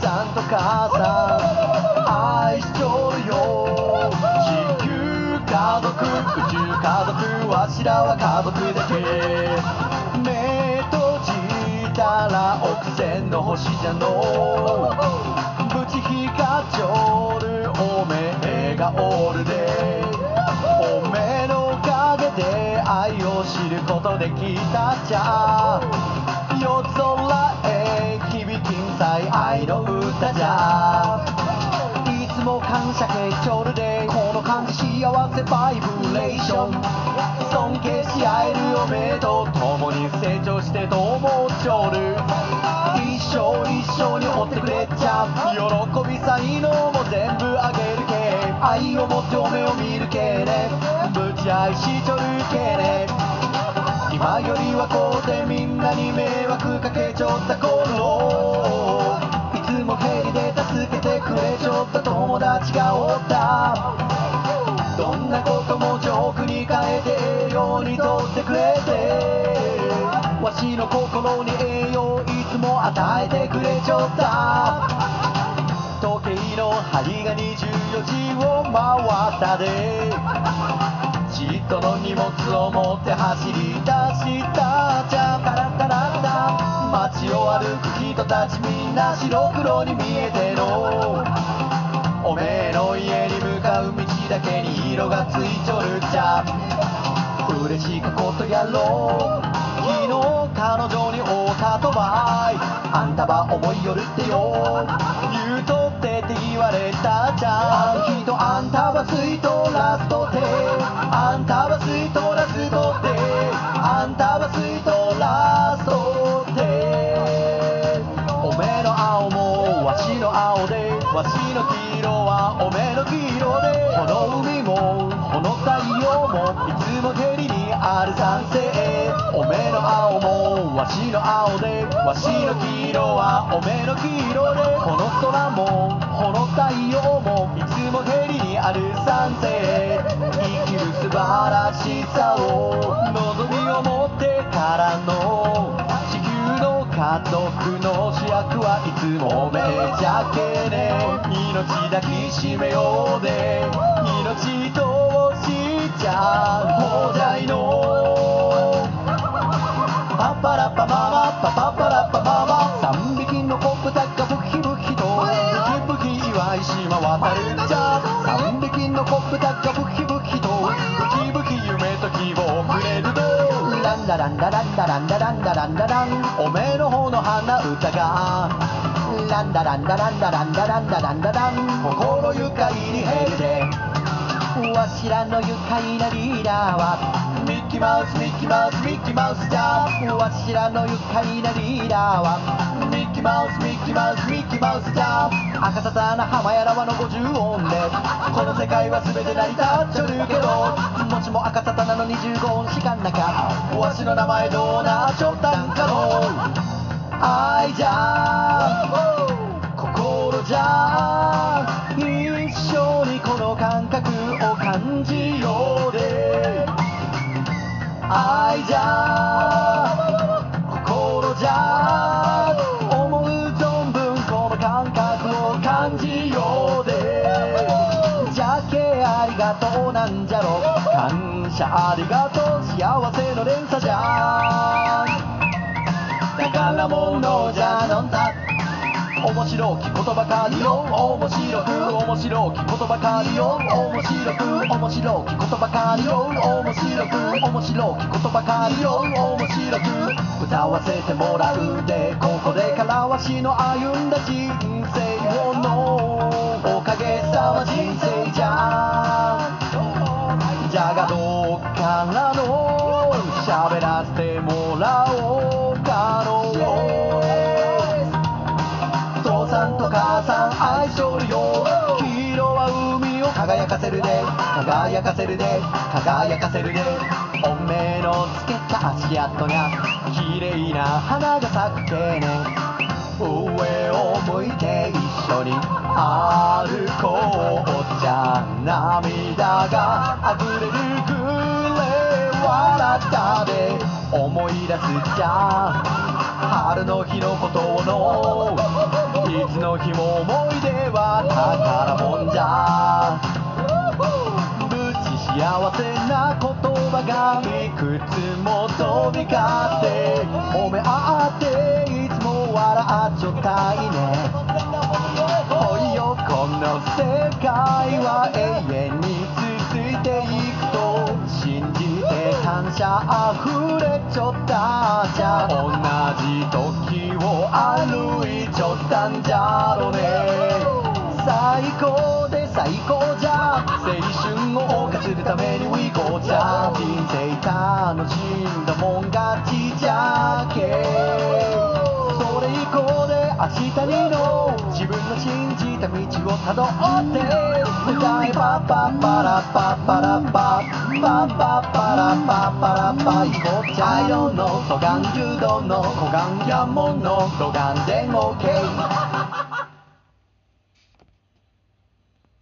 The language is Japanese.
さんと母さん愛しちょるよ地球家族宇宙家族わしらは家族だけ目閉じたら億千の星じゃの。ぶち光っちょるおめえがおるで。おめえのおかげで愛を知ることできたっちゃ。夜空へい。愛の歌じゃいつも感謝けちょるでこの感じ幸せバイブレーション。尊敬し合えるおめえと共に成長してと思っちょる一生一緒に追ってくれちゃう。喜び才能も全部あげるけ愛を持ってお目を見るけねぶち愛しちょるけね今よりはこうでみんなに迷惑かけちょった頃友達がおった。どんなこともジョークに変えて栄養にとってくれて。わしの心に栄養いつも与えてくれちょった。時計の針が24時を回ったで。じっとの荷物を持って走り出した。じゃタラタラタ。街を歩く人たちみんな白黒に見えての。おめえの家に向かう道だけ。に色がついちょるじゃ嬉しかことやろう。昨日彼女に会うたとばいあんたは思いよるってよ言うとってって言われたじゃん。あの人あんたはスイートラストてあんたはスイートラストて色はおめの黄色でこの海もこの太陽もいつも照りにある賛成おめの青もわしの青でわしの黄色はおめの黄色でこの空もこの太陽もいつも照りにある賛成生きる素晴らしさを望みを持ってからのの家族の主役はいつもめえじゃけね命抱きしめようで命としちゃう。ランダランダランダランダランダランダラン。心愉快にヘルで。わしらの愉快なリーダーはミッキーマウスミッキーマウスミッキーマウスじゃわしらの愉快なリーダーはミッキーマウスミッキーマウスミッキーマウスじゃ赤沙汰な浜やらわの50音でこの世界は全て成り立っちょるけどもしも赤沙汰なの25音しかなかわしの名前どうな。っちょったんかの。愛じゃ心じゃ一緒にこの感覚を感じようで愛じゃ心じゃ思う存分この感覚を感じようでじゃけありがとうなん。じゃろ感謝ありがとう幸せの連鎖じゃ宝物じゃのんだ。面白き言葉かりよ。面白く面白き言葉かりよ。面白く面白き言葉かりよ。面白く面白き言葉かりよ。面白く歌わせてもらう。でここでからわしの歩んだ人生をのおかげさま人生じゃ。せるで輝かせるで輝かせるでおめえのつけた足跡が綺麗な花が咲くけね。上を向いて一緒に歩こうじゃ涙が溢れるぐれ笑ったで。思い出すじゃ春の日のことの。いつの日も思い出は宝物じゃ幸せな言葉がいくつも飛び交って褒め合っていつも笑っちょったいね。おいよこの世界は永遠に続いていくと信じて感謝溢れちょったじゃ。同じ時を歩いちょったんじゃろね。最高で最高。楽しんだもん勝ちじゃけそれ以降で明日にの自分の信じた道をたどって歌いパッパッパラパッパラパッパッパッパラパッパラパ行こうちゃよのとがん柔道の小眼やものとがんで OK